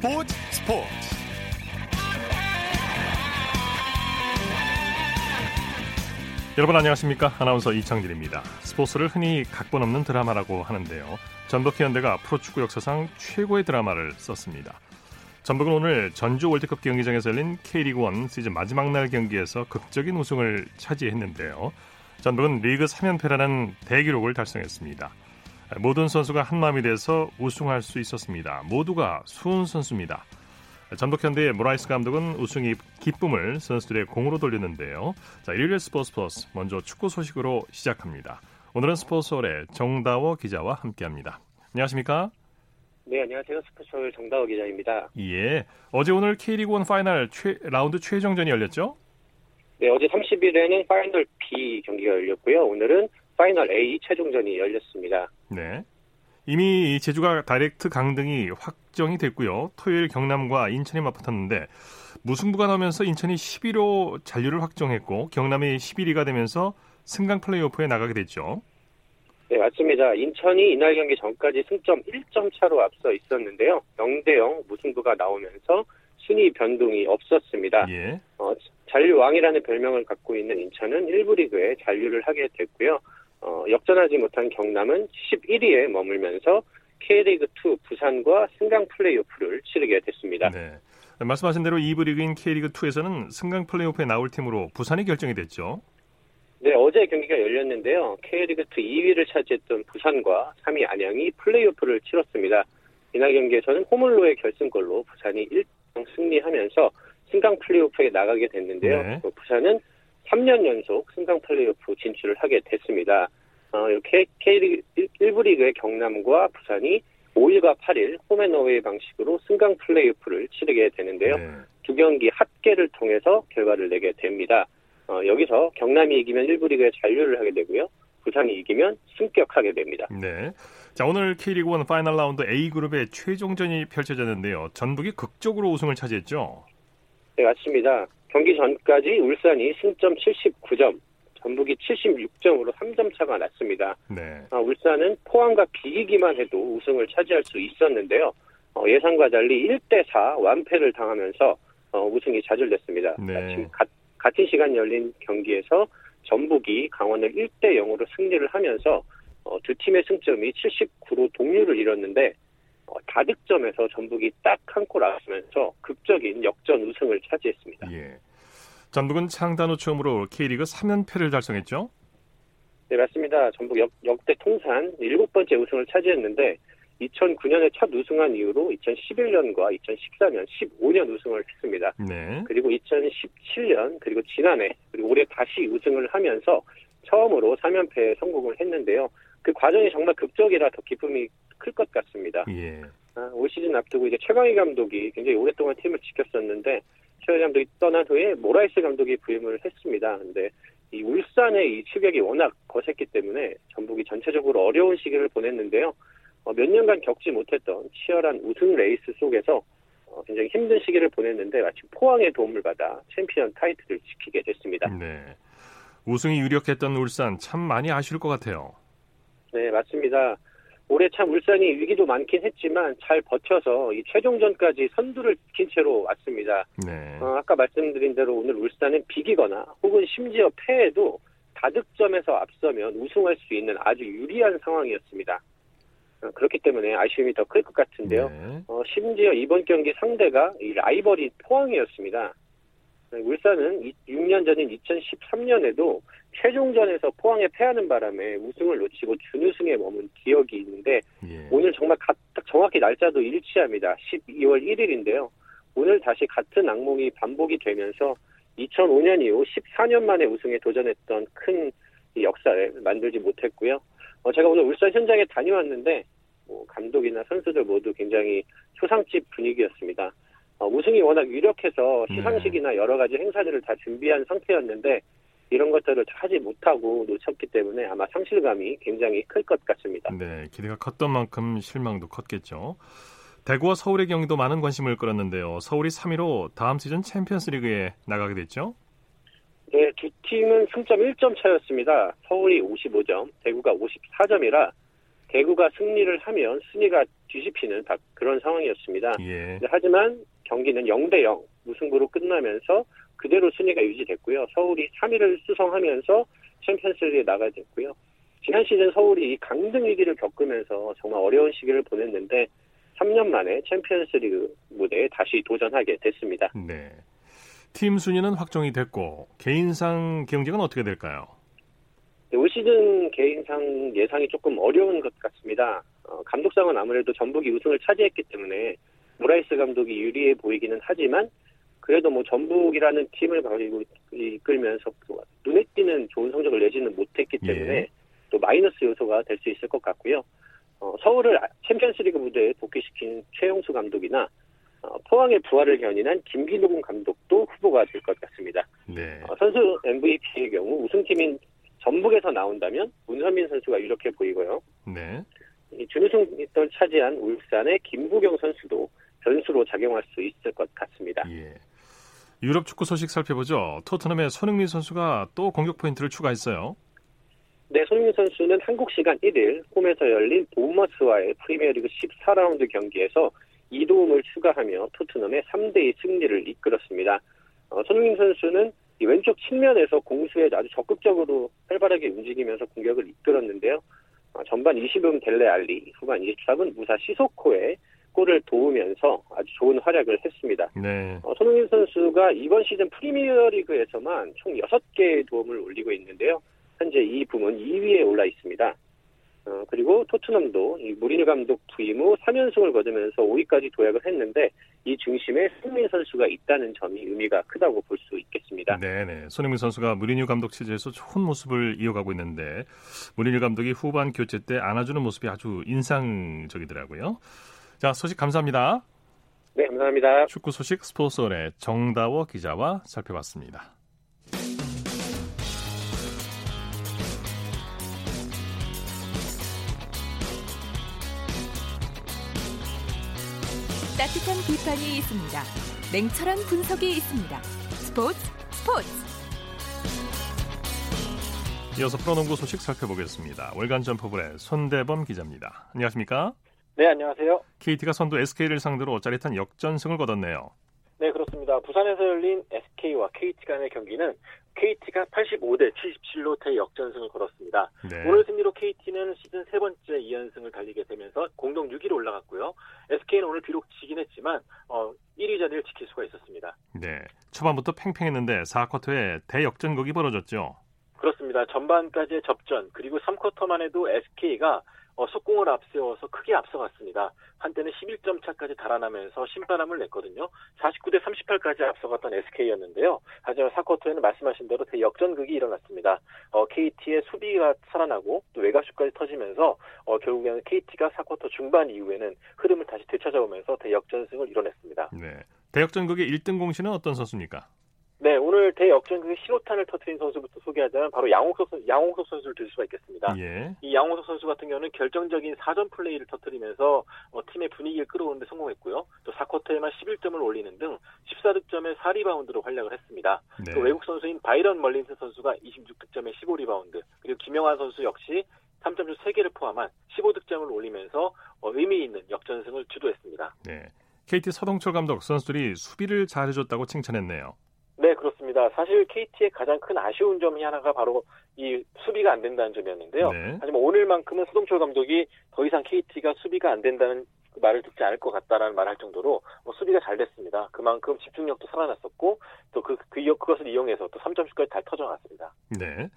스포츠 스포츠. 여러분 안녕하십니까? 아나운서 이창진입니다. 스포츠를 흔히 각본 없는 드라마라고 하는데요. 전북 현대가 프로축구 역사상 최고의 드라마를 썼습니다. 전북은 오늘 전주 월드컵 경기장에서 열린 K리그1 시즌 마지막 날 경기에서 극적인 우승을 차지했는데요. 전북은 리그 3연패라는 대기록을 달성했습니다 모든 선수가 한마음이 돼서 우승할 수 있었습니다. 모두가 수훈 선수입니다. 전북현대의 모라이스 감독은 우승의 기쁨을 선수들의 공으로 돌렸는데요. 자, 일요일 스포츠 플러스 먼저 축구 소식으로 시작합니다. 오늘은 스포츠서울의 정다워 기자와 함께합니다. 안녕하십니까? 네, 안녕하세요. 스포츠서울 정다워 기자입니다. 예, 어제 오늘 K리그 1 파이널 최, 라운드 최종전이 열렸죠? 네, 어제 30일에는 파이널 B 경기가 열렸고요. 오늘은 파이널 A 최종전이 열렸습니다. 네. 이미 제주가 direct 강등이 확정이 됐고요. 토요일 경남과 인천이 맞붙었는데 무승부가 나오면서 인천이 10위 잔류를 확정했고 경남이 11위가 되면서 승강 플레이오프에 나가게 됐죠. 네, 맞습니다. 인천이 이날 경기 전까지 승점 1점 차로 앞서 있었는데요. 0대 0 무승부가 나오면서 순위 변동이 없었습니다. 예. 어, 잔류왕이라는 별명을 갖고 있는 인천은 1부 리그에 잔류를 하게 됐고요. 어, 역전하지 못한 경남은 11위에 머물면서 K리그2 부산과 승강 플레이오프를 치르게 됐습니다. 네. 말씀하신 대로 2부 리그인 K리그2에서는 승강 플레이오프에 나올 팀으로 부산이 결정이 됐죠. 네, 어제 경기가 열렸는데요. K리그2 2위를 차지했던 부산과 3위 안양이 플레이오프를 치렀습니다. 이날 경기에서는 호물로의 결승골로 부산이 1등 승리하면서 승강 플레이오프에 나가게 됐는데요. 네. 부산은 3년 연속 승강 플레이오프 진출을 하게 됐습니다. 어, 이렇게 K리그 1부 리그의 경남과 부산이 5일과 8일 홈앤어웨이 방식으로 승강 플레이오프를 치르게 되는데요. 네. 두 경기 합계를 통해서 결과를 내게 됩니다. 어, 여기서 경남이 이기면 1부 리그에 잔류를 하게 되고요. 부산이 이기면 승격하게 됩니다. 네. 자, 오늘 K리그 1 파이널 라운드 A그룹의 최종전이 펼쳐졌는데요. 전북이 극적으로 우승을 차지했죠. 네, 맞습니다. 경기 전까지 울산이 승점 79점, 전북이 76점으로 3점 차가 났습니다. 네. 아, 울산은 포항과 비기기만 해도 우승을 차지할 수 있었는데요. 어, 예상과 달리 1대4 완패를 당하면서 어, 우승이 좌절됐습니다. 네. 가, 같은 시간 열린 경기에서 전북이 강원을 1대 0으로 승리를 하면서 어, 두 팀의 승점이 79로 동률을 이뤘는데 어, 다득점에서 전북이 딱 한 골 앞서면서 극적인 역전 우승을 차지했습니다. 예. 전북은 창단 후 처음으로 K리그 3연패를 달성했죠. 네, 맞습니다. 전북 역, 역대 통산 일곱 번째 우승을 차지했는데 2009년에 첫 우승한 이후로 2011년과 2014년, 15년 우승을 했습니다. 네. 그리고 2017년, 그리고 지난해, 그리고 올해 다시 우승을 하면서 처음으로 3연패에 성공을 했는데요. 그 과정이 정말 극적이라 더 기쁨이 클 것 같습니다. 예. 아, 올 시즌 앞두고 이제 최강희 감독이 굉장히 오랫동안 팀을 지켰었는데 최강희 감독이 떠난 후에 모라이스 감독이 부임을 했습니다. 근데 이 울산의 이 추격이 워낙 거셌기 때문에 전북이 전체적으로 어려운 시기를 보냈는데요. 어, 몇 년간 겪지 못했던 치열한 우승 레이스 속에서 어, 굉장히 힘든 시기를 보냈는데 마침 포항의 도움을 받아 챔피언 타이틀을 지키게 됐습니다. 네. 우승이 유력했던 울산 참 많이 아쉬울 것 같아요. 네, 맞습니다. 올해 참 울산이 위기도 많긴 했지만 잘 버텨서 이 최종전까지 선두를 지킨 채로 왔습니다. 네. 어, 아까 말씀드린 대로 오늘 울산은 비기거나 혹은 심지어 패해도 다득점에서 앞서면 우승할 수 있는 아주 유리한 상황이었습니다. 어, 그렇기 때문에 아쉬움이 더 클 것 같은데요. 네. 어, 심지어 이번 경기 상대가 이 라이벌이 포항이었습니다. 네, 울산은 이- 6년 전인 2013년에도 최종전에서 포항에 패하는 바람에 우승을 놓치고 준우승에 머문 기억이 있는데 예. 오늘 정말 가- 딱 정확히 날짜도 일치합니다. 12월 1일인데요. 오늘 다시 같은 악몽이 반복이 되면서 2005년 이후 14년 만에 우승에 도전했던 큰이 역사를 만들지 못했고요. 어, 제가 오늘 울산 현장에 다녀왔는데 뭐 감독이나 선수들 모두 굉장히 초상집 분위기였습니다. 어, 우승이 워낙 유력해서 네. 시상식이나 여러 가지 행사들을 다 준비한 상태였는데 이런 것들을 다 하지 못하고 놓쳤기 때문에 아마 상실감이 굉장히 클 것 같습니다. 네, 기대가 컸던 만큼 실망도 컸겠죠. 대구와 서울의 경기도 많은 관심을 끌었는데요. 서울이 3위로 다음 시즌 챔피언스리그에 나가게 됐죠. 네, 두 팀은 승점 1점 차였습니다. 서울이 55점, 대구가 54점이라 대구가 승리를 하면 순위가 뒤집히는 그런 상황이었습니다. 예. 하지만 경기는 0대 0 무승부로 끝나면서 그대로 순위가 유지됐고요. 서울이 3위를 수성하면서 챔피언스리그에 나가게 됐고요. 지난 시즌 서울이 강등 위기를 겪으면서 정말 어려운 시기를 보냈는데 3년 만에 챔피언스리그 무대에 다시 도전하게 됐습니다. 네. 팀 순위는 확정이 됐고 개인상 경쟁은 어떻게 될까요? 네, 올 시즌 개인상 예상이 조금 어려운 것 같습니다. 어, 감독상은 아무래도 전북이 우승을 차지했기 때문에 모라이스 감독이 유리해 보이기는 하지만 그래도 뭐 전북이라는 팀을 가지고 이끌면서 눈에 띄는 좋은 성적을 내지는 못했기 때문에 예. 또 마이너스 요소가 될 수 있을 것 같고요. 어, 서울을 챔피언스리그 무대에 복귀시킨 최용수 감독이나 어, 포항의 부활을 견인한 김기동 감독도 후보가 될 것 같습니다. 네. 어, 선수 MVP의 경우 우승팀인 전북에서 나온다면 문선민 선수가 유력해 보이고요. 네. 준우승을 차지한 울산의 김부경 선수도 변수로 작용할 수 있을 것 같습니다. 예. 유럽 축구 소식 살펴보죠. 토트넘의 손흥민 선수가 또 공격 포인트를 추가했어요. 네, 손흥민 선수는 한국 시간 1일 홈에서 열린 보머스와의 프리미어리그 14라운드 경기에서 2도움을 추가하며 토트넘의 3대2 승리를 이끌었습니다. 어, 손흥민 선수는 왼쪽 측면에서 공수에 아주 적극적으로 활발하게 움직이면서 공격을 이끌었는데요. 어, 전반 20분 델레 알리, 후반 24분 무사 시소코 에 골을 도우면서 아주 좋은 활약을 했습니다. 네. 어, 손흥민 선수가 이번 시즌 프리미어리그에서만 총 6개의 도움을 올리고 있는데요. 현재 이 부문 2위에 올라 있습니다. 어, 그리고 토트넘도 이 무리뉴 감독 부임 후 3연승을 거두면서 5위까지 도약을 했는데 이 중심에 손흥민 선수가 있다는 점이 의미가 크다고 볼 수 있겠습니다. 네네. 손흥민 선수가 무리뉴 감독 체제에서 좋은 모습을 이어가고 있는데 무리뉴 감독이 후반 교체 때 안아주는 모습이 아주 인상적이더라고요. 자, 소식 감사합니다. 네, 감사합니다. 축구 소식 스포츠월의 정다워 기자와 살펴봤습니다. 따뜻한 비판이 있습니다. 냉철한 분석이 있습니다. 스포츠 스포츠. 이어서 프로농구 소식 살펴보겠습니다. 월간 점프볼의 손대범 기자입니다. 안녕하십니까? 네, 안녕하세요. KT가 선두 SK를 상대로 짜릿한 역전승을 거뒀네요. 네, 그렇습니다. 부산에서 열린 SK와 KT 간의 경기는 KT가 85대 77로 대역전승을 거뒀습니다. 네. 오늘 승리로 KT는 시즌 세 번째 2연승을 달리게 되면서 공동 6위로 올라갔고요. SK는 오늘 비록 지긴 했지만 어, 1위 자리를 지킬 수가 있었습니다. 네. 초반부터 팽팽했는데 4쿼터에 대역전극이 벌어졌죠. 그렇습니다. 전반까지의 접전 그리고 3쿼터만 해도 SK가 어, 속공을 앞세워서 크게 앞서갔습니다. 한때는 11점 차까지 달아나면서 심판함을 냈거든요. 49대 38까지 앞서갔던 SK였는데요. 하지만 4쿼터에는 말씀하신 대로 대역전극이 일어났습니다. 어, KT의 수비가 살아나고 또 외곽슛까지 터지면서 어, 결국에는 KT가 4쿼터 중반 이후에는 흐름을 다시 되찾아오면서 대역전승을 이뤄냈습니다. 네. 대역전극의 1등 공신은 어떤 선수입니까? 네, 오늘 대역전극의 신호탄을 터트린 선수부터 소개하자면 바로 양홍석, 선, 양홍석 선수를 들 수가 있겠습니다. 예. 이 양홍석 선수 같은 경우는 결정적인 4점 플레이를 터트리면서 어, 팀의 분위기를 끌어오는데 성공했고요. 또 4쿼터에만 11점을 올리는 등 14득점에 4리바운드로 활약을 했습니다. 네. 또 외국 선수인 바이런 멀린스 선수가 26득점에 15리바운드, 그리고 김영환 선수 역시 3점슛 3개를 포함한 15득점을 올리면서 어, 의미 있는 역전승을 주도했습니다. 네. KT 서동철 감독 선수들이 수비를 잘해줬다고 칭찬했네요. 네, 그렇습니다. 사실 KT의 가장 큰 아쉬운 점이 하나가 바로 이 수비가 안 된다는 점이었는데요. 네. 하지만 오늘만큼은 서동철 감독이 더 이상 KT가 수비가 안 된다는 그 말을 듣지 않을 것 같다라는 말을 할 정도로 뭐 수비가 잘 됐습니다. 그만큼 집중력도 살아났었고 또그 그, 그것을 이용해서 또 3점슛까지 잘 터져나갔습니다. 네.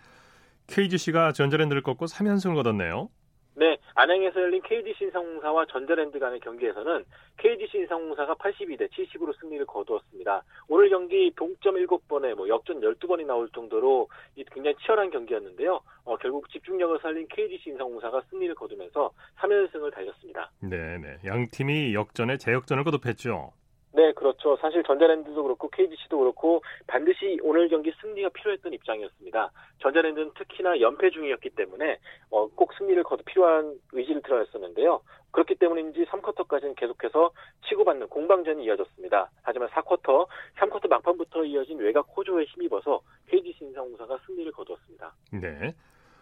KGC가 전자랜드를 꺾고 3연승을 거뒀네요. 네, 안양에서 열린 KGC 인상공사와 전자랜드 간의 경기에서는 KGC 인상공사가 82대 70으로 승리를 거두었습니다. 오늘 경기 동점 7번에 뭐 역전 12번이 나올 정도로 굉장히 치열한 경기였는데요. 어, 결국 집중력을 살린 KGC 인상공사가 승리를 거두면서 3연승을 달렸습니다. 네, 네. 양 팀이 역전에 재역전을 거듭했죠. 네, 그렇죠. 사실 전자랜드도 그렇고 KGC도 그렇고 반드시 오늘 경기 승리가 필요했던 입장이었습니다. 전자랜드는 특히나 연패 중이었기 때문에 어, 꼭 승리를 거둬 필요한 의지를 드러냈었는데요. 그렇기 때문인지 3쿼터까지는 계속해서 치고받는 공방전이 이어졌습니다. 하지만 4쿼터, 3쿼터 막판부터 이어진 외곽 호조에 힘입어서 KGC 인상공사가 승리를 거두었습니다. 네.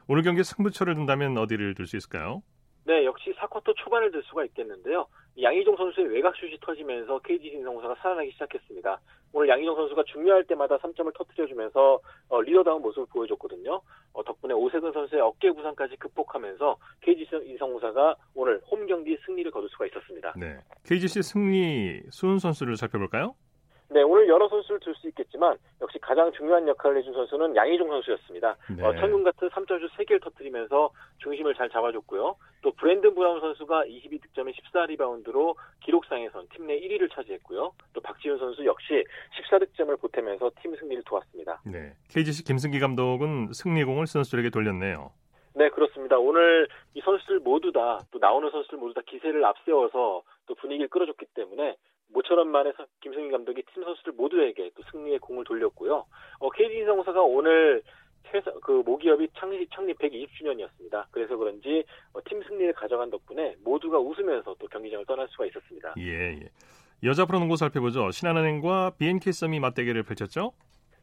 오늘 경기 승부처를 둔다면 어디를 둘 수 있을까요? 네, 역시 4쿼터 초반을 들 수가 있겠는데요. 양희종 선수의 외곽 슛이 터지면서 KGC 인성공사가 살아나기 시작했습니다. 오늘 양희종 선수가 중요할 때마다 3점을 터뜨려주면서 어, 리더다운 모습을 보여줬거든요. 어, 덕분에 오세근 선수의 어깨 부상까지 극복하면서 KGC 인삼공사가 오늘 홈 경기 승리를 거둘 수가 있었습니다. 네, KGC 승리 수훈 선수를 살펴볼까요? 네, 오늘 여러 선수를 들 수 있겠지만 역시 가장 중요한 역할을 해준 선수는 양희종 선수였습니다. 네. 어, 천금 같은 3점슛 3개를 터뜨리면서 중심을 잘 잡아줬고요. 또 브랜든 브라운 선수가 22득점에 14리바운드로 기록상에선 팀 내 1위를 차지했고요. 또 박지훈 선수 역시 14득점을 보태면서 팀 승리를 도왔습니다. 네, KGC 김승기 감독은 승리공을 선수들에게 돌렸네요. 네, 그렇습니다. 오늘 이 선수들 모두 다, 또 나오는 선수들 모두 다 기세를 앞세워서 또 분위기를 끌어줬기 때문에 모처럼 만에 김승희 감독이 팀 선수들 모두에게 또 승리의 공을 돌렸고요. 어, KG 인성공사가 오늘 회사, 그 모기업이 창립, 창립 120주년이었습니다. 그래서 그런지 어, 팀 승리를 가져간 덕분에 모두가 웃으면서 또 경기장을 떠날 수가 있었습니다. 예, 예. 여자 프로농구 살펴보죠. 신한은행과 BNK 썸이 맞대결을 펼쳤죠?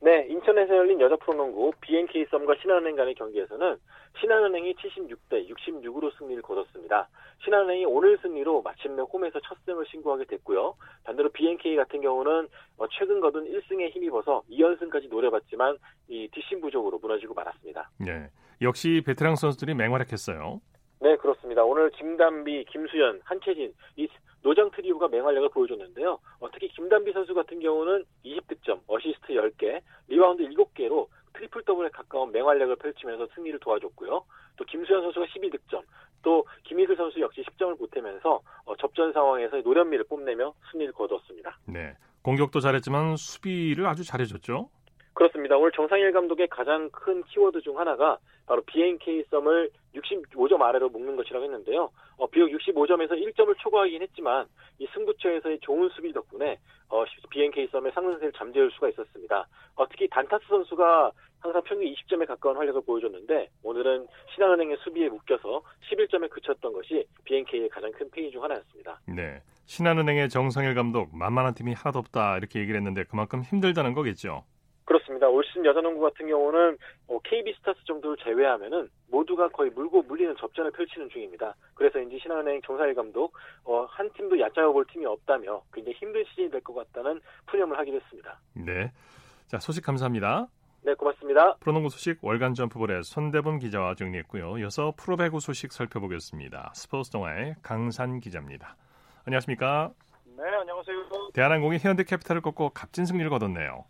네, 인천에서 열린 여자 프로농구 BNK 썸과 신한은행 간의 경기에서는 신한은행이 76대 66으로 승리를 거뒀습니다. 신한은행이 오늘 승리로 마침내 홈에서 첫 승을 신고하게 됐고요. 반대로 BNK 같은 경우는 어, 최근 거둔 1승에 힘입어서 2연승까지 노려봤지만 이 뒷심 부족으로 무너지고 말았습니다. 네, 역시 베테랑 선수들이 맹활약했어요. 네, 그렇습니다. 오늘 김단비, 김수연, 한채진 이 노장 트리오가 맹활약을 보여줬는데요. 어, 특히 김단비 선수 같은 경우는 20득점, 어시스트 10개, 리바운드 7개로 트리플 더블에 가까운 맹활약을 펼치면서 승리를 도와줬고요. 또 김수연 선수가 12득점, 또 김이슬 선수 역시 10점을 보태면서 어, 접전 상황에서 노련미를 뽐내며 승리를 거두었습니다. 네, 공격도 잘했지만 수비를 아주 잘해줬죠. 그렇습니다. 오늘 정상일 감독의 가장 큰 키워드 중 하나가 바로 BNK 썸을 65점 아래로 묶는 것이라고 했는데요. 어, 비록 65점에서 1점을 초과하긴 했지만 이 승부처에서의 좋은 수비 덕분에 어, BNK 썸의 상승세를 잠재울 수가 있었습니다. 어, 특히 단타스 선수가 항상 평균 20점에 가까운 활약을 보여줬는데 오늘은 신한은행의 수비에 묶여서 11점에 그쳤던 것이 BNK의 가장 큰 페이 중 하나였습니다. 네, 신한은행의 정상일 감독 만만한 팀이 하나도 없다 이렇게 얘기를 했는데 그만큼 힘들다는 거겠죠. 그렇습니다. 올 시즌 여자농구 같은 경우는 어, KB 스타스 정도를 제외하면은 모두가 거의 물고 물리는 접전을 펼치는 중입니다. 그래서인지 신한은행 정상일 감독 어, 한 팀도 얕잡아 볼 팀이 없다며 굉장히 힘든 시즌이 될 것 같다는 푸념을 하기도 했습니다. 네, 자 소식 감사합니다. 네, 고맙습니다. 프로농구 소식 월간 점프볼의 손대범 기자와 정리했고요. 이어서 프로배구 소식 살펴보겠습니다. 스포츠 동아의 강산 기자입니다. 안녕하십니까? 네, 안녕하세요. 대한항공이 현대캐피탈을 꺾고 값진 승리를 거뒀네요.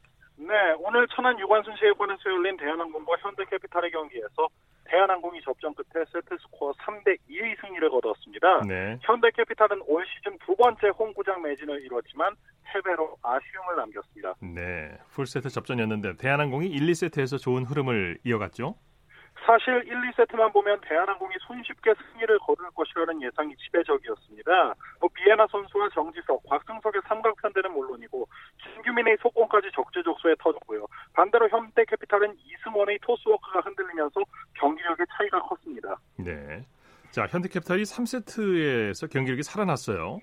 네, 오늘 천안 유관순 체육관에서 열린 대한항공과 현대캐피탈의 경기에서 대한항공이 접전 끝에 세트스코어 3대 2의 승리를 거두었습니다. 네, 현대캐피탈은 올 시즌 두 번째 홈구장 매진을 이뤘지만 패배로 아쉬움을 남겼습니다. 네, 풀세트 접전이었는데 대한항공이 1, 2세트에서 좋은 흐름을 이어갔죠. 사실 1, 2세트만 보면 대한항공이 손쉽게 승리를 거둘 것이라는 예상이 지배적이었습니다. 뭐 비에나 선수와 정지석, 곽승석의 삼각편대는 물론이고 김규민의 속공까지 적재적소에 터졌고요. 반대로 현대캐피탈은 이승원의 토스워크가 흔들리면서 경기력의 차이가 컸습니다. 네, 자 현대캐피탈이 3세트에서 경기력이 살아났어요.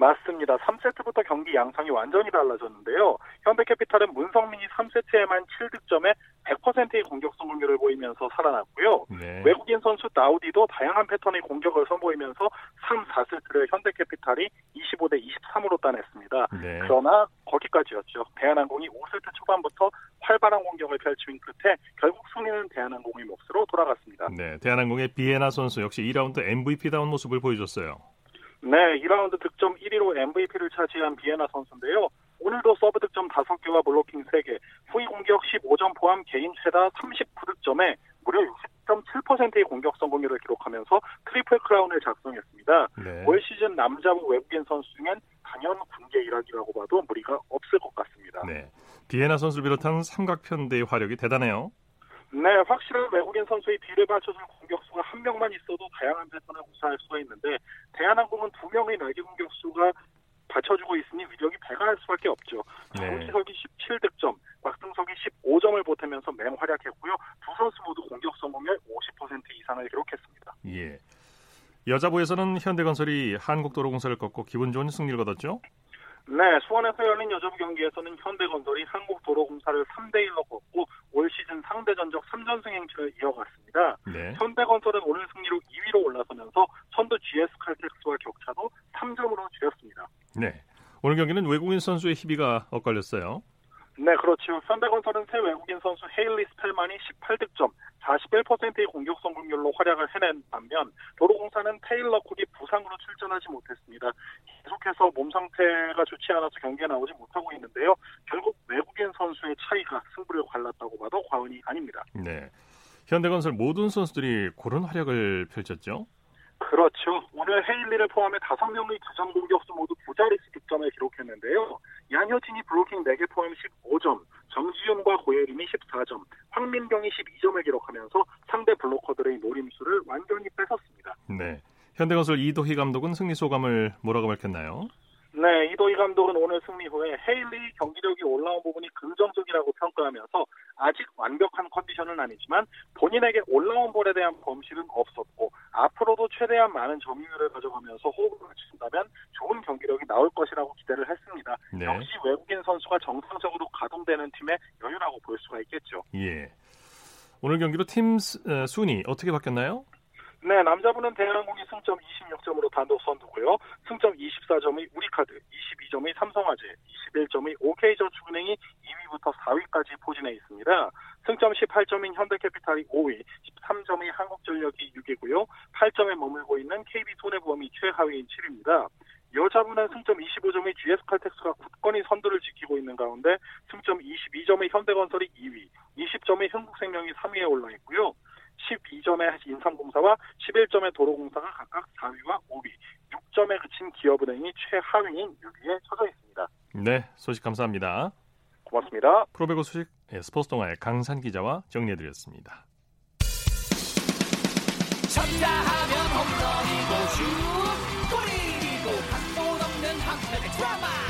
맞습니다. 3세트부터 경기 양상이 완전히 달라졌는데요. 현대캐피탈은 문성민이 3세트에만 7득점에 100%의 공격 성공률을 보이면서 살아났고요. 네, 외국인 선수 나우디도 다양한 패턴의 공격을 선보이면서 3, 4세트를 현대캐피탈이 25대 23으로 따냈습니다. 네, 그러나 거기까지였죠. 대한항공이 5세트 초반부터 활발한 공격을 펼친 끝에 결국 승리는 대한항공의 몫으로 돌아갔습니다. 네, 대한항공의 비예나 선수 역시 2라운드 MVP다운 모습을 보여줬어요. 네, 2라운드 득점 1위로 MVP를 차지한 비예나 선수인데요. 오늘도 서브 득점 5개와 블로킹 3개, 후위 공격 15점 포함 개인 최다 39득점에 무려 60.7%의 공격 성공률을 기록하면서 트리플 크라운을 작성했습니다. 네, 올 시즌 남자부 외국인 선수 중엔 단연 군계일학이라고 봐도 무리가 없을 것 같습니다. 네, 비예나 선수를 비롯한 삼각편대의 화력이 대단해요. 네, 확실한 외국인 선수의 뒤를 받쳐줄 공격수가 한 명만 있어도 다양한 패턴을 구사할 수가 있는데 대한항공은 두 명의 날개 공격수가 받쳐주고 있으니 위력이 배가할 수밖에 없죠. 네. 정지석이 17득점, 곽승석이 15점을 보태면서 맹활약했고요. 두 선수 모두 공격 성공률 50% 이상을 기록했습니다. 예. 여자부에서는 현대건설이 한국도로공사를 꺾고 기분 좋은 승리를 거뒀죠. 네, 수원에서 열린 여자부 경기에서는 현대건설이 한국도로공사를 3대1로 꺾고 올 시즌 상대 전적 3전승 행진을 이어갔습니다. 네. 현대건설은 오늘 승리로 2위로 올라서면서 선두 GS칼텍스와 격차도 3점으로 줄였습니다. 네, 오늘 경기는 외국인 선수의 희비가 엇갈렸어요. 네, 그렇죠. 현대건설은 새 외국인 선수 헤일리 스펠만이 18득점, 41%의 공격 성공률로 활약을 해낸 반면 도로공사는 테일러 쿡이 부상으로 출전하지 못했습니다. 계속해서 몸 상태가 좋지 않아서 경기에 나오지 못하고 있는데요. 결국 외국인 선수의 차이가 승부를 갈랐다고 봐도 과언이 아닙니다. 네. 현대건설 모든 선수들이 고른 활약을 펼쳤죠. 그렇죠. 오늘 헤일리를 포함해 5명의 두점 공격수 모두 부자리수 득점을 기록했는데요. 양효진이 블로킹 4개 포함 15점, 정지윤과 고예림이 14점, 황민경이 12점을 기록하면서 상대 블로커들의 노림수를 완전히 뺏었습니다. 네. 현대건설 이도희 감독은 승리 소감을 뭐라고 밝혔나요? 네, 이도희 감독은 오늘 승리 후에 헤일리 경기력이 올라온 부분이 긍정적이라고 평가하면서 아직 완벽한 컨디션은 아니지만 본인에게 올라온 볼에 대한 범실은 없었고 앞으로도 최대한 많은 점유율을 가져가면서 호흡을 맞춘다면 좋은 경기력이 나올 것이라고 기대를 했습니다. 네. 역시 외국인 선수가 정상적으로 가동되는 팀의 여유라고 볼 수가 있겠죠. 예. 오늘 경기로 팀 수- 어, 순위 어떻게 바뀌었나요? 네, 남자분은 대한항공이 승점 26점으로 단독 선두고요. 승점 24점의 우리카드, 22점의 삼성화재, 21점의 OK저축은행이 2위부터 4위까지 포진해 있습니다. 승점 18점인 현대캐피탈이 5위, 13점의 한국전력이 6위고요. 8점에 머물고 있는 KB손해보험이 최하위인 7위입니다. 여자분은 승점 25점의 GS칼텍스가 굳건히 선두를 지키고 있는 가운데 승점 22점의 현대건설이 2위, 20점의 흥국생명이 3위에 올라 있고요. 12점의 인삼공사와 11점의 도로공사가 각각 4위와 5위, 6점에 그친 기업은행이 최하위인 6위에 처져 있습니다. 네, 소식 감사합니다. 고맙습니다. 프로배구 소식 예, 스포츠 동아의 강산 기자와 정리해드렸습니다. 쳤다 하면 홈런이고 슛 골이고 각본 없는 한편의 드라마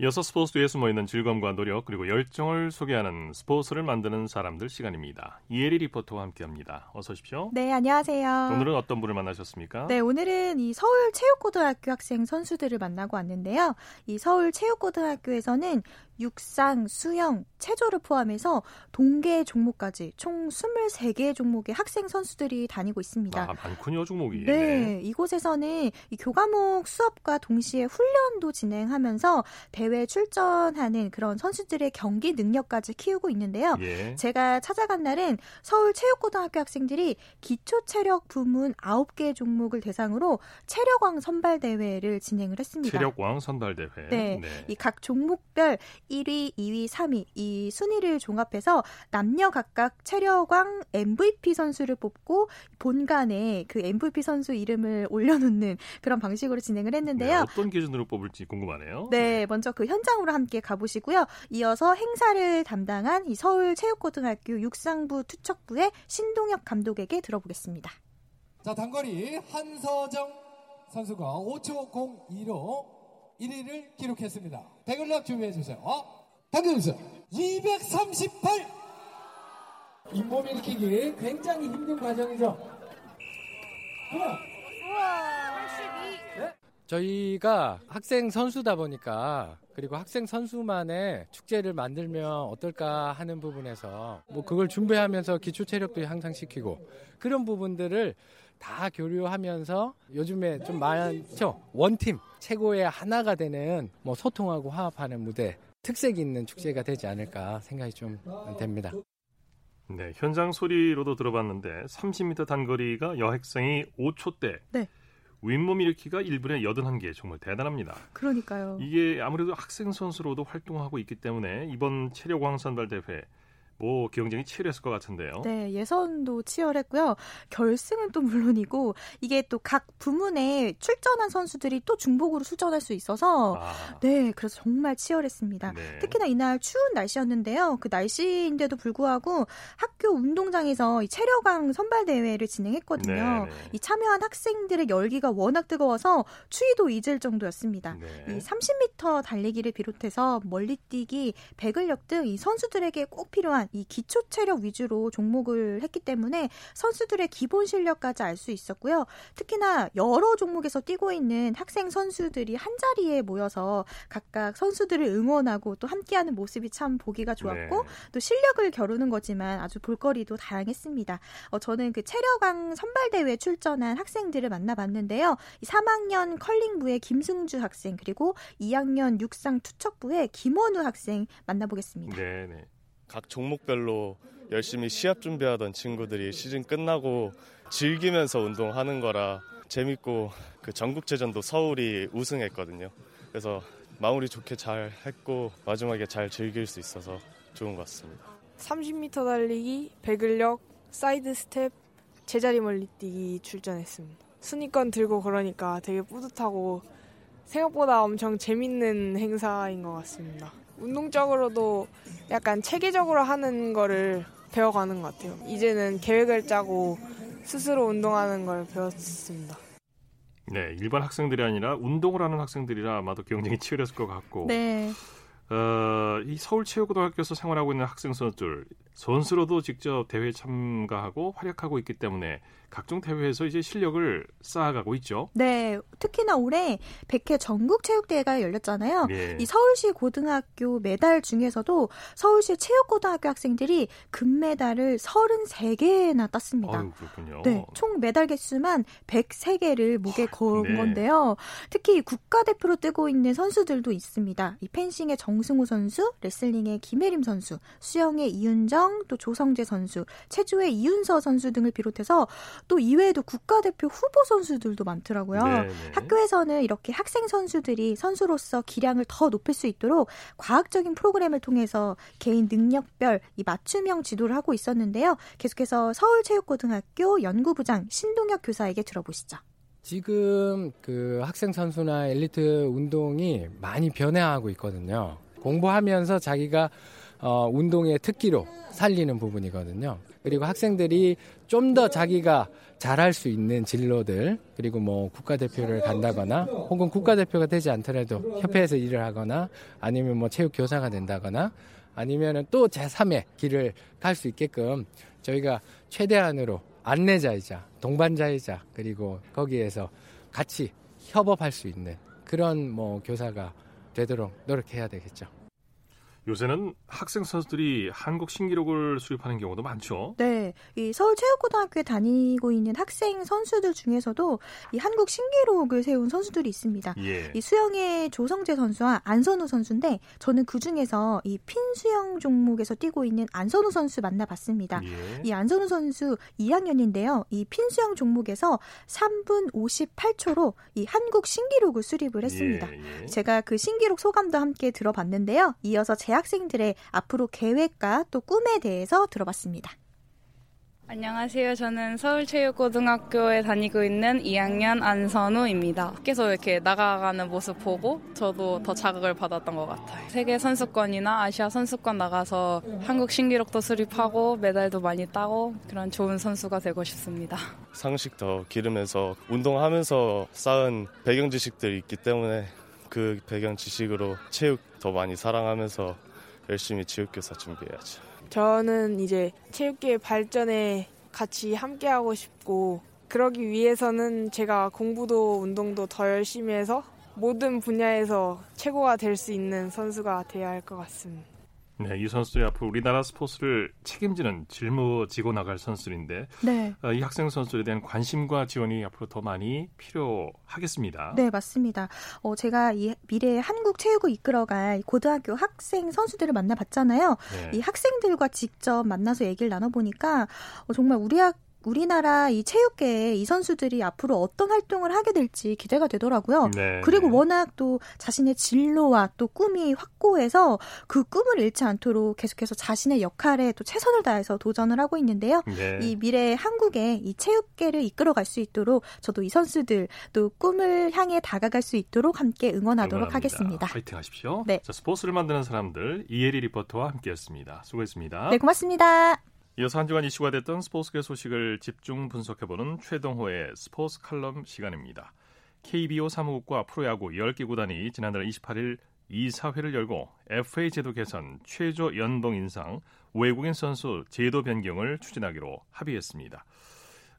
이어서 스포츠 뒤에 숨어있는 즐거움과 노력 그리고 열정을 소개하는 스포츠를 만드는 사람들 시간입니다. 이혜리 리포터와 함께합니다. 어서 오십시오. 네, 안녕하세요. 오늘은 어떤 분을 만나셨습니까? 네, 오늘은 이 서울 체육고등학교 학생 선수들을 만나고 왔는데요. 이 서울 체육고등학교에서는 육상, 수영, 체조를 포함해서 동계 종목까지 총 23개의 종목의 학생 선수들이 다니고 있습니다. 아, 많군요 종목이. 네, 이곳에서는 이 교과목 수업과 동시에 훈련도 진행하면서 대회 출전하는 그런 선수들의 경기 능력까지 키우고 있는데요. 예. 제가 찾아간 날은 서울체육고등학교 학생들이 기초체력 부문 9개 종목을 대상으로 체력왕 선발대회를 진행을 했습니다. 체력왕 선발대회. 네. 이각 종목별 1위, 2위, 3위 이 순위를 종합해서 남녀 각각 체력왕 MVP 선수를 뽑고 본관에 그 MVP 선수 이름을 올려놓는 그런 방식으로 진행을 네, 했는데요. 어떤 기준으로 뽑을지 궁금하네요. 네, 먼저 그 현장으로 함께 가보시고요. 이어서 행사를 담당한 이 서울체육고등학교 육상부 투척부의 신동혁 감독에게 들어보겠습니다. 자, 단거리 한서정 선수가 5초 02로 1위를 기록했습니다. 대글락 준비해 주세요. 어? 당겨주세요. 238! 잇몸 일으키기 굉장히 힘든 과정이죠. 그럼 저희가 학생 선수다 보니까 그리고 학생 선수만의 축제를 만들면 어떨까 하는 부분에서 뭐 그걸 준비하면서 기초 체력도 향상시키고 그런 부분들을 다 교류하면서 요즘에 좀 많죠 원팀 최고의 하나가 되는 뭐 소통하고 화합하는 무대 특색 있는 축제가 되지 않을까 생각이 좀 됩니다. 네, 현장 소리로도 들어봤는데 30m 단거리가 여학생이 5초대. 네. 윗몸 일으키가 1분에 81개 정말 대단합니다. 그러니까요. 이게 아무래도 학생 선수로도 활동하고 있기 때문에 이번 체력 왕 선발 대회 뭐 경쟁이 치열했을 것 같은데요. 네, 예선도 치열했고요. 결승은 또 물론이고 이게 또 각 부문에 출전한 선수들이 또 중복으로 출전할 수 있어서 아, 네, 그래서 정말 치열했습니다. 네. 특히나 이날 추운 날씨였는데요. 그 날씨인데도 불구하고 학교 운동장에서 이 체력왕 선발 대회를 진행했거든요. 네, 네. 이 참여한 학생들의 열기가 워낙 뜨거워서 추위도 잊을 정도였습니다. 네. 이 30m 달리기를 비롯해서 멀리뛰기, 배근력 등 이 선수들에게 꼭 필요한 있지만 이 기초 체력 위주로 종목을 했기 때문에 선수들의 기본 실력까지 알 수 있었고요. 특히나 여러 종목에서 뛰고 있는 학생 선수들이 한 자리에 모여서 각각 선수들을 응원하고 또 함께하는 모습이 참 보기가 좋았고 네. 또 실력을 겨루는 거지만 아주 볼거리도 다양했습니다. 어, 저는 그 체력왕 선발 대회에 출전한 학생들을 만나봤는데요. 이 3학년 컬링부의 김승주 학생 그리고 2학년 육상 투척부의 김원우 학생 만나보겠습니다. 네, 네. 각 종목별로 열심히 시합 준비하던 친구들이 시즌 끝나고 즐기면서 운동하는 거라 재밌고 그 전국체전도 서울이 우승했거든요. 그래서 마무리 좋게 잘 했고 마지막에 잘 즐길 수 있어서 좋은 것 같습니다. 30m 달리기, 배근력, 사이드 스텝, 제자리 멀리 뛰기 출전했습니다. 순위권 들고 그러니까 되게 뿌듯하고 생각보다 엄청 재밌는 행사인 것 같습니다. 운동적으로도 약간 체계적으로 하는 거를 배워가는 것 같아요. 이제는 계획을 짜고 스스로 운동하는 걸 배웠습니다. 네, 일반 학생들이 아니라 운동을 하는 학생들이라 아마도 경쟁이 치열했을 것 같고. 네. 어, 이 서울체육고등학교에서 생활하고 있는 학생 선수들 선수로도 직접 대회에 참가하고 활약하고 있기 때문에 각종 대회에서 이제 실력을 쌓아가고 있죠. 네, 특히나 올해 100회 전국 체육대회가 열렸잖아요. 예. 이 서울시 고등학교 메달 중에서도 서울시 체육고등학교 학생들이 금메달을 33개나 땄습니다. 아유, 그렇군요. 네, 총 메달 개수만 103개를 목에 건 네. 건데요. 특히 국가대표로 뜨고 있는 선수들도 있습니다. 이 펜싱의 정승우 선수, 레슬링의 김혜림 선수, 수영의 이윤정, 또 조성재 선수, 체조의 이윤서 선수 등을 비롯해서 또 이외에도 국가대표 후보 선수들도 많더라고요. 네, 네. 학교에서는 이렇게 학생 선수들이 선수로서 기량을 더 높일 수 있도록 과학적인 프로그램을 통해서 개인 능력별 이 맞춤형 지도를 하고 있었는데요. 계속해서 서울체육고등학교 연구부장 신동혁 교사에게 들어보시죠. 지금 그 학생 선수나 엘리트 운동이 많이 변해가고 있거든요. 공부하면서 자기가 어, 운동의 특기로 살리는 부분이거든요. 그리고 학생들이 좀 더 자기가 잘할 수 있는 진로들 그리고 뭐 국가대표를 간다거나 혹은 국가대표가 되지 않더라도 협회에서 일을 하거나 아니면 뭐 체육 교사가 된다거나 아니면은 또 제3의 길을 갈 수 있게끔 저희가 최대한으로 안내자이자 동반자이자 그리고 거기에서 같이 협업할 수 있는 그런 뭐 교사가 되도록 노력해야 되겠죠. 요새는 학생 선수들이 한국 신기록을 수립하는 경우도 많죠. 네, 이 서울체육고등학교에 다니고 있는 학생 선수들 중에서도 이 한국 신기록을 세운 선수들이 있습니다. 예. 이 수영의 조성재 선수와 안선우 선수인데 저는 그 중에서 이 핀 수영 종목에서 뛰고 있는 안선우 선수 만나봤습니다. 예. 이 안선우 선수 2학년인데요. 이 핀 수영 종목에서 3분 58초로 이 한국 신기록을 수립을 했습니다. 예, 예. 제가 그 신기록 소감도 함께 들어봤는데요. 이어서 재학생들의 앞으로 계획과 또 꿈에 대해서 들어봤습니다. 안녕하세요. 저는 서울체육고등학교에 다니고 있는 2학년 안선우입니다. 밖에서 이렇게 나가가는 모습 보고 저도 더 자극을 받았던 것 같아요. 세계 선수권이나 아시아 선수권 나가서 한국 신기록도 수립하고 메달도 많이 따고 그런 좋은 선수가 되고 싶습니다. 상식 더 기르면서 운동하면서 쌓은 배경 지식들이 있기 때문에 그 배경 지식으로 체육 더 많이 사랑하면서 열심히 체육교사 준비해야죠. 저는 이제 체육계 발전에 같이 함께하고 싶고 그러기 위해서는 제가 공부도 운동도 더 열심히 해서 모든 분야에서 최고가 될 수 있는 선수가 되어야 할 것 같습니다. 네, 이 선수들이 앞으로 우리나라 스포츠를 책임지는 짊어지고 나갈 선수들인데 네. 어, 이 학생 선수들에 대한 관심과 지원이 앞으로 더 많이 필요하겠습니다. 네, 맞습니다. 어, 제가 이 미래의 한국 체육을 이끌어갈 고등학교 학생 선수들을 만나봤잖아요. 네. 이 학생들과 직접 만나서 얘기를 나눠보니까 어, 정말 우리 학 우리나라 이 체육계에 이 선수들이 앞으로 어떤 활동을 하게 될지 기대가 되더라고요. 네, 그리고 네. 워낙 또 자신의 진로와 또 꿈이 확고해서 그 꿈을 잃지 않도록 계속해서 자신의 역할에 또 최선을 다해서 도전을 하고 있는데요. 네. 이 미래의 한국의 이 체육계를 이끌어갈 수 있도록 저도 이 선수들 또 꿈을 향해 다가갈 수 있도록 함께 응원하도록 응원합니다. 하겠습니다. 파이팅 하십시오. 네. 자, 스포츠를 만드는 사람들 이혜리 리포터와 함께했습니다. 수고했습니다. 네, 고맙습니다. 이어서 한 주간 이슈가 됐던 스포츠계 소식을 집중 분석해보는 최동호의 스포츠 칼럼 시간입니다. KBO 사무국과 프로야구 10개 구단이 지난달 28일 이사회를 열고 FA 제도 개선, 최저 연봉 인상, 외국인 선수 제도 변경을 추진하기로 합의했습니다.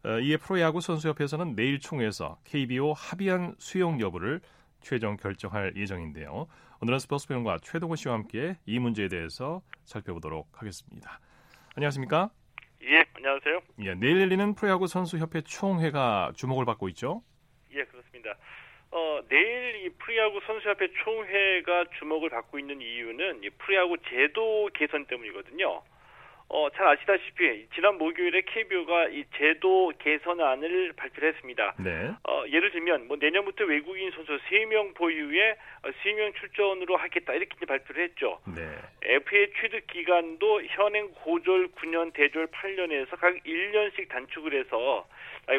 어, 이에 프로야구 선수협회에서는 내일 총회에서 KBO 합의안 수용 여부를 최종 결정할 예정인데요. 오늘은 스포츠 평론가 최동호 씨와 함께 이 문제에 대해서 살펴보도록 하겠습니다. 안녕하십니까? 예, 안녕하세요. 예, 내일 열리는 프로야구 선수 협회 총회가 주목을 받고 있죠. 예, 그렇습니다. 어, 내일 이 프로야구 선수협회 총회가 주목을 받고 있는 이유는 이 프로야구 제도 개선 때문이거든요. 어, 잘 아시다시피 지난 목요일에 KBO가 이 제도 개선안을 발표했습니다. 네. 어, 예를 들면 뭐 내년부터 외국인 선수 3명 보유에 어, 3명 출전으로 하겠다 이렇게 이제 발표를 했죠. 네. FA 취득 기간도 현행 고졸 9년, 대졸 8년에서 각 1년씩 단축을 해서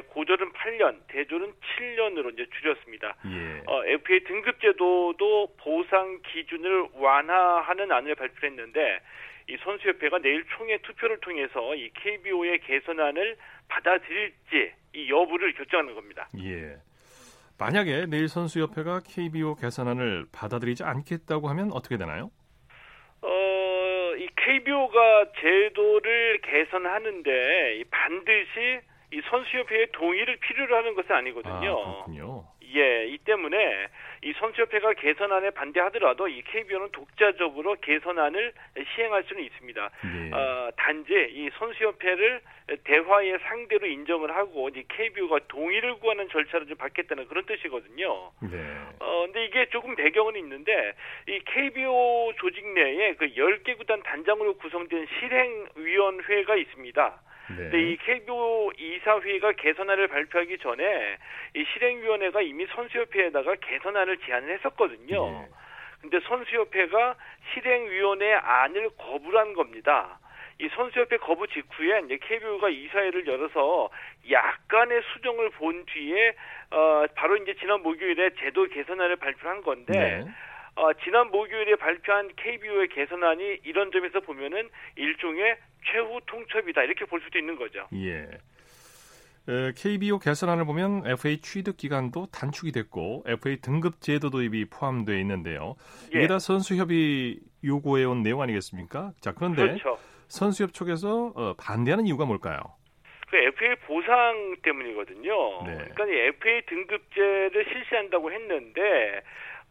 고졸은 8년, 대졸은 7년으로 이제 줄였습니다. 예. 어, FA 등급 제도도 보상 기준을 완화하는 안을 발표했는데 이 선수협회가 내일 총회 투표를 통해서 이 KBO의 개선안을 받아들일지 이 여부를 결정하는 겁니다. 예. 만약에 내일 선수협회가 KBO 개선안을 받아들이지 않겠다고 하면 어떻게 되나요? 어, 이 KBO가 제도를 개선하는데 이 반드시 이 선수협회의 동의를 필요로 하는 것은 아니거든요. 아, 그렇군요. 예, 이 때문에 이 선수협회가 개선안에 반대하더라도 이 KBO는 독자적으로 개선안을 시행할 수는 있습니다. 예. 어, 단지 이 선수협회를 대화의 상대로 인정을 하고 이 KBO가 동의를 구하는 절차를 좀 받겠다는 그런 뜻이거든요. 네. 어, 근데 이게 조금 배경은 있는데, 이 KBO 조직 내에 그 10개 구단 단장으로 구성된 실행위원회가 있습니다. 근데 이 KBO 이사회가 개선안을 발표하기 전에 이 실행위원회가 이미 선수협회에다가 개선안을 제안을 했었거든요. 근데 선수협회가 실행위원회 안을 거부한 겁니다. 이 선수협회 거부 직후에 이제 KBO가 이사회를 열어서 약간의 수정을 본 뒤에 어 바로 이제 지난 목요일에 제도 개선안을 발표한 건데 네. 어, 지난 목요일에 발표한 KBO의 개선안이 이런 점에서 보면은 일종의 최후 통첩이다 이렇게 볼 수도 있는 거죠. 예. 에, KBO 개선안을 보면 FA 취득 기간도 단축이 됐고 FA 등급 제도 도입이 포함되어 있는데요. 예. 이게 다 선수협이 요구해 온 내용 아니겠습니까? 자 그런데 그렇죠. 선수협 쪽에서 어, 반대하는 이유가 뭘까요? 그 FA 보상 때문이거든요. 네. 그러니까 이 FA 등급제를 실시한다고 했는데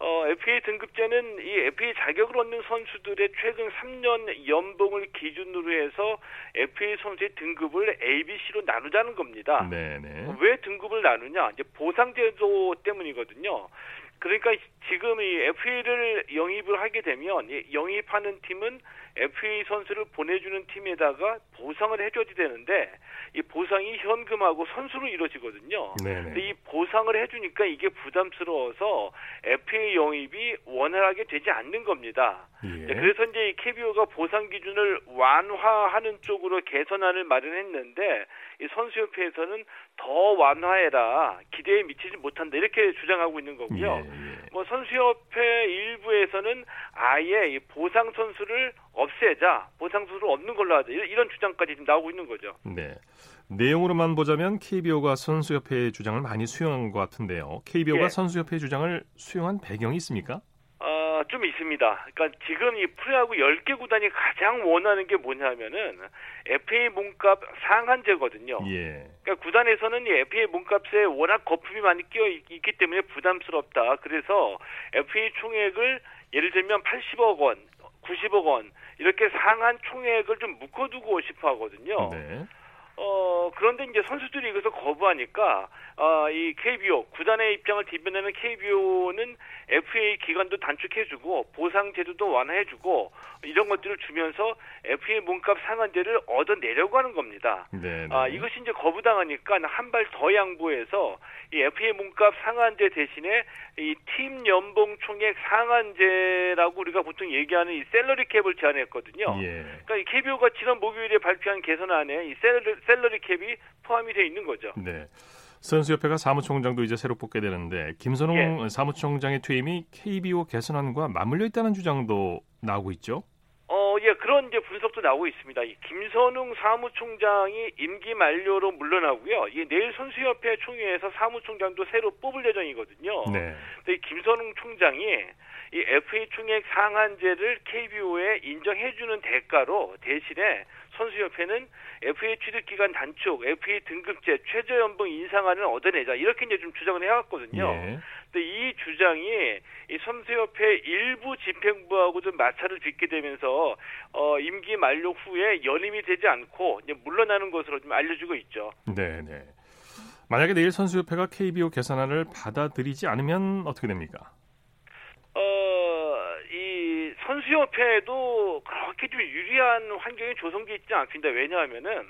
어, FA 등급제는 이 FA 자격을 얻는 선수들의 최근 3년 연봉을 기준으로 해서 FA 선수의 등급을 A, B, C로 나누자는 겁니다. 네네. 왜 등급을 나누냐? 이제 보상제도 때문이거든요. 그러니까 지금 이 FA를 영입을 하게 되면 이 영입하는 팀은 FA 선수를 보내주는 팀에다가 보상을 해줘야 되는데 이 보상이 현금하고 선수로 이루어지거든요. 네네. 근데 이 보상을 해주니까 이게 부담스러워서 FA 영입이 원활하게 되지 않는 겁니다. 예. 네, 그래서 이제 이 KBO가 보상 기준을 완화하는 쪽으로 개선안을 마련했는데 이 선수협회에서는 더 완화해라 기대에 미치지 못한다 이렇게 주장하고 있는 거고요. 예, 뭐 선수협회 일부에서는 아예 이 보상 선수를 없애자 보상 선수를 없는 걸로 하자 이런- 이런 주장까지 지금 나오고 있는 거죠. 네. 내용으로만 보자면 KBO가 선수협회의 주장을 많이 수용한 것 같은데요. KBO가 예. 선수협회의 주장을 수용한 배경이 있습니까? 어, 좀 있습니다. 그러니까 지금 이 프로야구 10개 구단이 가장 원하는 게 뭐냐면은 FA 몸값 상한제거든요. 예. 그러니까 구단에서는 이 FA 몸값에 워낙 거품이 많이 끼어 있- 있기 때문에 부담스럽다. 그래서 FA 총액을 예를 들면 80억 원, 90억 원 이렇게 상한 총액을 좀 묶어두고 싶어 하거든요. 네. 어, 그런데 이제 선수들이 이것을 거부하니까, 어, 이 KBO, 구단의 입장을 대변하는 KBO는 FA 기간도 단축해주고, 보상제도도 완화해주고, 이런 것들을 주면서 FA 몸값 상한제를 얻어내려고 하는 겁니다. 네. 아, 이것이 이제 거부당하니까 한 발 더 양보해서 이 FA 몸값 상한제 대신에 이 팀 연봉 총액 상한제라고 우리가 보통 얘기하는 이 샐러리 캡을 제안했거든요. 예. 그러니까 이 KBO가 지난 목요일에 발표한 개선안에 이 샐러리, 샐러리 캡이 포함이 되어 있는 거죠. 네. 선수협회가 사무총장도 이제 새로 뽑게 되는데 김선웅 예. 사무총장의 퇴임이 KBO 개선안과 맞물려 있다는 주장도 나오고 있죠. 어, 예, 그런 이제 분석도 나오고 있습니다. 이 김선웅 사무총장이 임기 만료로 물러나고요. 이 내일 선수협회 총회에서 사무총장도 새로 뽑을 예정이거든요. 네. 근데 이 김선웅 총장이 이 FA 총액 상한제를 KBO에 인정해주는 대가로 대신에 선수협회는 FA 취득 기간 단축, FA 등급제, 최저연봉 인상안을 얻어내자 이렇게 이제 좀 주장을 해왔거든요. 예. 근데 이 주장이 이 선수협회 일부 집행부하고 좀 마찰을 빚게 되면서 어, 임기 만료 후에 연임이 되지 않고 이제 물러나는 것으로 좀 알려지고 있죠. 네, 네. 만약에 내일 선수협회가 KBO 개선안을 받아들이지 않으면 어떻게 됩니까? 선수협회에도 그렇게 좀 유리한 환경이 조성돼 있지 않습니다. 왜냐하면은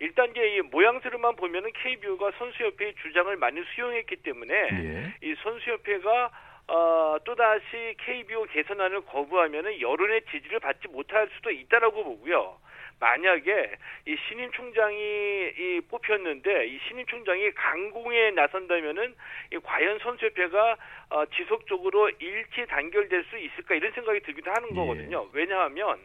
일단 이제 이 모양새로만 보면은 KBO가 선수협회의 주장을 많이 수용했기 때문에 예. 이 선수협회가 어, 또다시 KBO 개선안을 거부하면은 여론의 지지를 받지 못할 수도 있다라고 보고요. 만약에 이 신임 총장이 이 뽑혔는데 이 신임 총장이 강공에 나선다면은 이 과연 선수협회가 어, 지속적으로 일치 단결될 수 있을까 이런 생각이 들기도 하는 예. 거거든요. 왜냐하면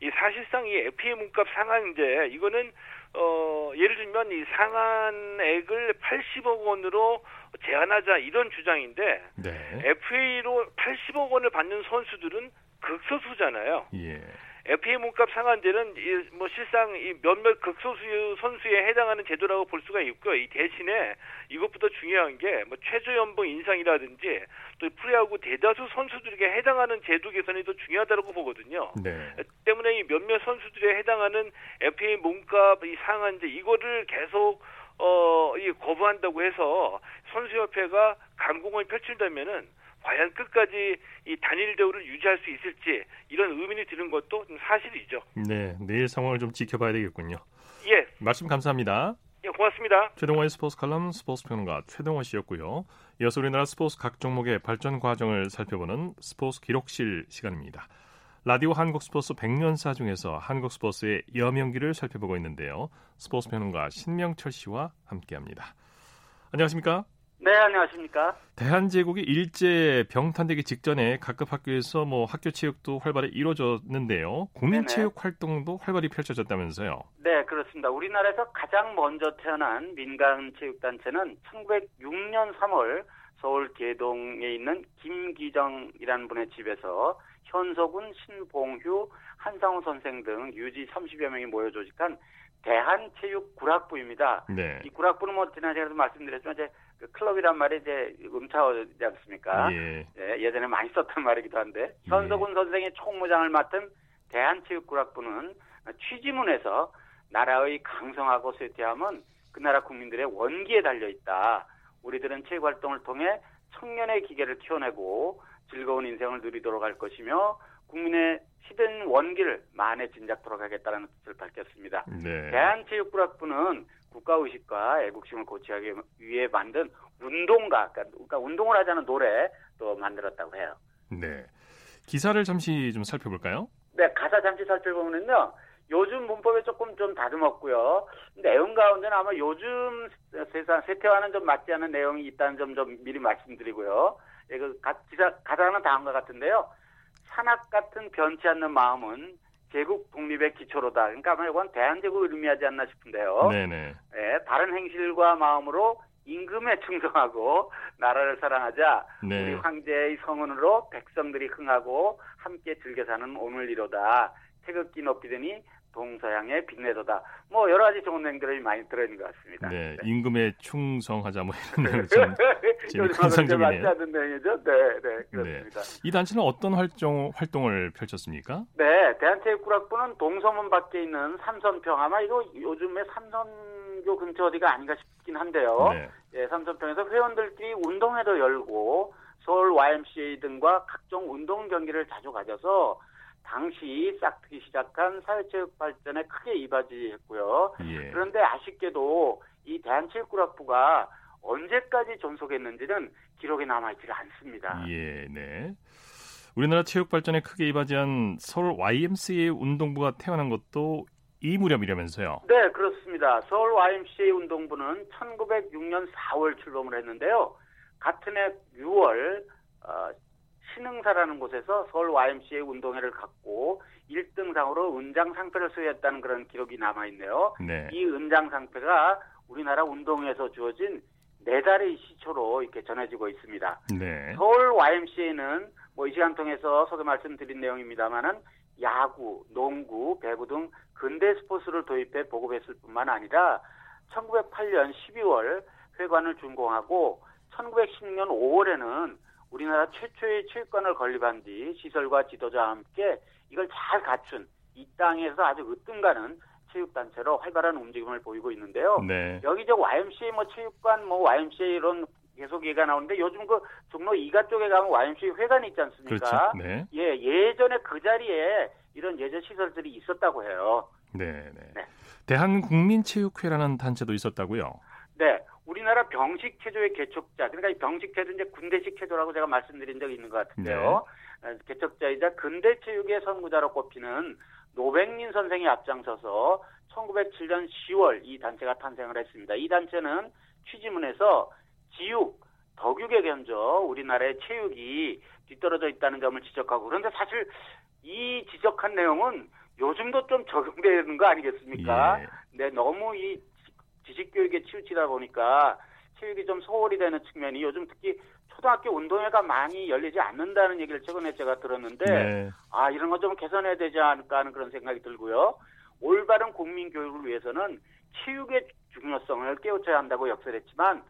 이 사실상 이 FA 문값 상한제 이거는 어 예를 들면 이 상한액을 80억 원으로 제한하자 이런 주장인데 네. FA로 80억 원을 받는 선수들은 극소수잖아요. 예. FA 몸값 상한제는 이 뭐 실상 이 몇몇 극소수 선수에 해당하는 제도라고 볼 수가 있고요. 이 대신에 이것보다 중요한 게 뭐 최저 연봉 인상이라든지 또 프로야구 대다수 선수들에게 해당하는 제도 개선이 더 중요하다고 보거든요. 네. 때문에 이 몇몇 선수들에 해당하는 FA 몸값 이 상한제 이거를 계속 어, 이 거부한다고 해서 선수협회가 강공을 펼친다면은 과연 끝까지 이 단일 대우를 유지할 수 있을지 이런 의문이 드는 것도 좀 사실이죠. 네, 내일 상황을 좀 지켜봐야 되겠군요. 예, 말씀 감사합니다. 예, 고맙습니다. 최동호의 스포츠 칼럼 스포츠 평론가 최동호 씨였고요. 이어서 우리나라 스포츠 각 종목의 발전 과정을 살펴보는 스포츠 기록실 시간입니다. 라디오 한국 스포츠 100년사 중에서 한국 스포츠의 여명기를 살펴보고 있는데요. 스포츠 평론가 신명철 씨와 함께합니다. 안녕하십니까? 네, 안녕하십니까? 대한제국이 일제 병탄되기 직전에 각급 학교에서 뭐 학교 체육도 활발히 이루어졌는데요. 국민 체육 활동도 활발히 펼쳐졌다면서요. 네, 그렇습니다. 우리나라에서 가장 먼저 태어난 민간 체육 단체는 1906년 3월 서울 계동에 있는 김기정이라는 분의 집에서 현석훈, 신봉휴, 한상우 선생 등 유지 30여 명이 모여 조직한 대한체육구락부입니다. 네. 이 구락부는 뭐 지난 시간에도 말씀드렸지만 이제 그 클럽이란 말이 이제 음차오지 않습니까? 예. 예, 예 전에 많이 썼던 말이기도 한데 현석훈 선생의 총무장을 맡은 대한체육구락부는 취지문에서 나라의 강성하고 쇠퇴함은 그 나라 국민들의 원기에 달려 있다. 우리들은 체육 활동을 통해 청년의 기계를 키워내고 즐거운 인생을 누리도록 할 것이며 국민의 시든 원기를 만에 진작토록 하겠다는 뜻을 밝혔습니다. 네. 대한체육구락부는 국가의식과 애국심을 고취하기 위해 만든 운동가, 그러니까, 그러니까 운동을 하자는 노래 또 만들었다고 해요. 네. 기사를 잠시 좀 살펴볼까요? 네, 가사 잠시 살펴보면요. 요즘 문법에 조금 좀 다듬었고요. 내용 가운데는 아마 요즘 세상 세태와는 좀 맞지 않은 내용이 있다는 점 좀 미리 말씀드리고요. 예, 그 가, 기사 가사는 다음과 같은데요. 산악 같은 변치 않는 마음은 제국 독립의 기초로다. 그러니까 이건 대한제국을 의미하지 않나 싶은데요. 네네. 예, 다른 행실과 마음으로 임금에 충성하고 나라를 사랑하자 네. 우리 황제의 성운으로 백성들이 흥하고 함께 즐겨 사는 오늘 이로다. 태극기 높이 드니 동서양의 빛내도다. 뭐 여러 가지 좋은 내용들이 많이 들어있는 것 같습니다. 네. 임금에 충성하자 뭐 이런 내용 좀 맞지. 않는 내용이죠. 네, 네, 그렇습니다. 이 단체는 어떤 활동 활동을 펼쳤습니까? 네, 대한체육구락부는 동서문 밖에 있는 삼선평 아마 이거 요즘에 삼선교 근처 어디가 아닌가 싶긴 한데요. 네. 예, 삼선평에서 회원들끼리 운동회도 열고 서울 YMCA 등과 각종 운동 경기를 자주 가져서 당시 싹트기 시작한 사회체육 발전에 크게 이바지했고요. 예. 그런데 아쉽게도 이 대한체육구락부가 언제까지 존속했는지는 기록에 남아있지가 않습니다. 예, 네. 우리나라 체육 발전에 크게 이바지한 서울 YMCA 운동부가 태어난 것도 이 무렵이라면서요. 네, 그렇습니다. 서울 YMCA 운동부는 1906년 4월 출범을 했는데요. 같은 해 6월 어, 신흥사라는 곳에서 서울 YMCA 운동회를 갖고 1등상으로 은장 상패를 수여했다는 그런 기록이 남아 있네요. 네. 이 은장 상패가 우리나라 운동회에서 주어진 메달의 시초로 이렇게 전해지고 있습니다. 네. 서울 YMCA는 뭐 이 시간 통해서 소개 말씀드린 내용입니다만은 야구, 농구, 배구 등 근대 스포츠를 도입해 보급했을 뿐만 아니라 1908년 12월 회관을 준공하고 1916년 5월에는 우리나라 최초의 체육관을 건립한 뒤 시설과 지도자와 함께 이걸 잘 갖춘 이 땅에서 아주 으뜸가는 체육단체로 활발한 움직임을 보이고 있는데요. 네. 여기 저 YMCA 뭐 체육관 뭐 YMCA 이런 계속 얘기가 나오는데 요즘 그 종로 이가 쪽에 가면 YMCA 회관이 있지 않습니까? 그렇죠. 네. 예, 예전에 그 자리에 이런 예전 시설들이 있었다고 해요. 네, 네. 네. 대한국민체육회라는 단체도 있었다고요. 네. 우리나라 병식 체조의 개척자, 그러니까 이 병식 체조 이제 군대식 체조라고 제가 말씀드린 적이 있는 것 같은데요. 어, 개척자이자 근대 체육의 선구자로 꼽히는 노백민 선생이 앞장서서 1907년 10월 이 단체가 탄생을 했습니다. 이 단체는 취지문에서 지육, 덕육에 견져 우리나라의 체육이 뒤떨어져 있다는 점을 지적하고 그런데 사실 이 지적한 내용은 요즘도 좀 적용되는 거 아니겠습니까? 예. 네, 너무 이 지식교육에 치우치다 보니까 체육이 좀 소홀히 되는 측면이 요즘 특히 초등학교 운동회가 많이 열리지 않는다는 얘기를 최근에 제가 들었는데 네. 아 이런 거 좀 개선해야 되지 않을까 하는 그런 생각이 들고요. 올바른 국민 교육을 위해서는 체육의 중요성을 깨우쳐야 한다고 역설했지만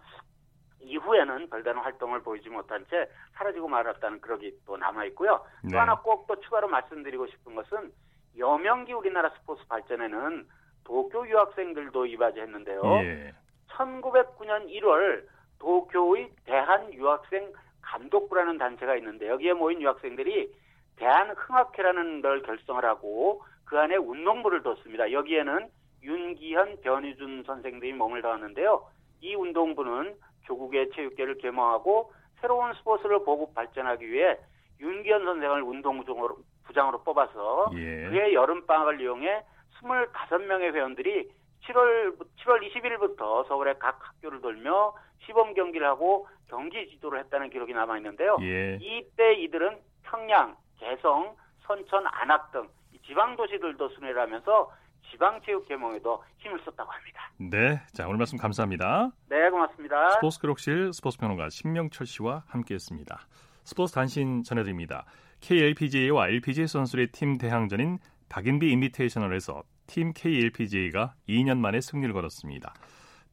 이후에는 별다른 활동을 보이지 못한 채 사라지고 말았다는 그력이 또 남아 있고요. 네. 또 하나 꼭 또 추가로 말씀드리고 싶은 것은 여명기 우리나라 스포츠 발전에는 도쿄 유학생들도 이바지했는데요. 예. 1909년 1월 도쿄의 대한 유학생 감독부라는 단체가 있는데 여기에 모인 유학생들이 대한흥학회라는 걸 결성을 하고 그 안에 운동부를 뒀습니다. 여기에는 윤기현, 변희준 선생들이 몸을 더하는데요. 이 운동부는 조국의 체육계를 계몽하고 새로운 스포츠를 보급 발전하기 위해 윤기현 선생을 운동부장으로 부장으로 뽑아서 예. 그의 여름방학을 이용해 25명의 회원들이 7월 7월 20일부터 서울의 각 학교를 돌며 시범 경기를 하고 경기 지도를 했다는 기록이 남아 있는데요. 예. 이때 이들은 평양, 개성, 선천, 안악 등 지방 도시들도 순회를 하면서 지방 체육 계몽에도 힘을 썼다고 합니다. 네. 자, 오늘 말씀 감사합니다. 네, 고맙습니다. 스포츠 기록실 스포츠 평론가 신명철 씨와 함께했습니다. 스포츠 단신 전해드립니다. KLPGA와 LPGA 선수의 팀 대항전인 박인비 인비테이셔널에서 팀 KLPGA가 2년 만에 승리를 거뒀습니다.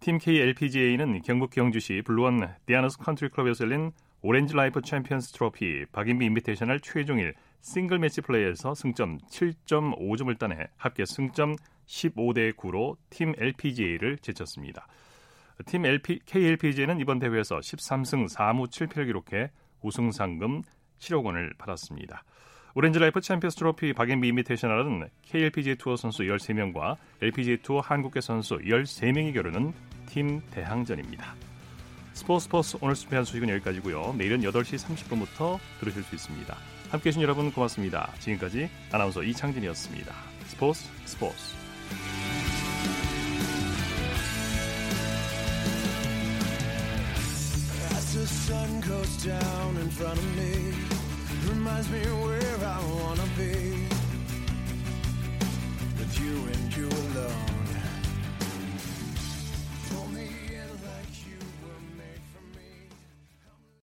팀 KLPGA는 경북 경주시 블루원 디아너스 컨트리 클럽에서 열린 오렌지 라이프 챔피언스 트로피 박인비 인비테이셔널 최종일 싱글 매치 플레이에서 승점 7.5점을 따내 합계 승점 15대 9로 팀 LPGA를 제쳤습니다. 팀 LP, KLPGA는 이번 대회에서 13승 4무 7패를 기록해 우승 상금 7억 원을 받았습니다. 오렌지 라이프 챔피언스 트로피 박인비 인비테이셔널은 KLPGA 투어 선수 13명과 LPGA 투어 한국계 선수 13명이 겨루는 팀 대항전입니다. 스포츠 스포츠 오늘 준비한 소식은 여기까지고요. 내일은 8시 30분부터 들으실 수 있습니다. 함께해 주신 여러분 고맙습니다. 지금까지 아나운서 이창진이었습니다. 스포츠 스포츠 the sun goes down in front of me, reminds me where I wanna be. With you and you alone.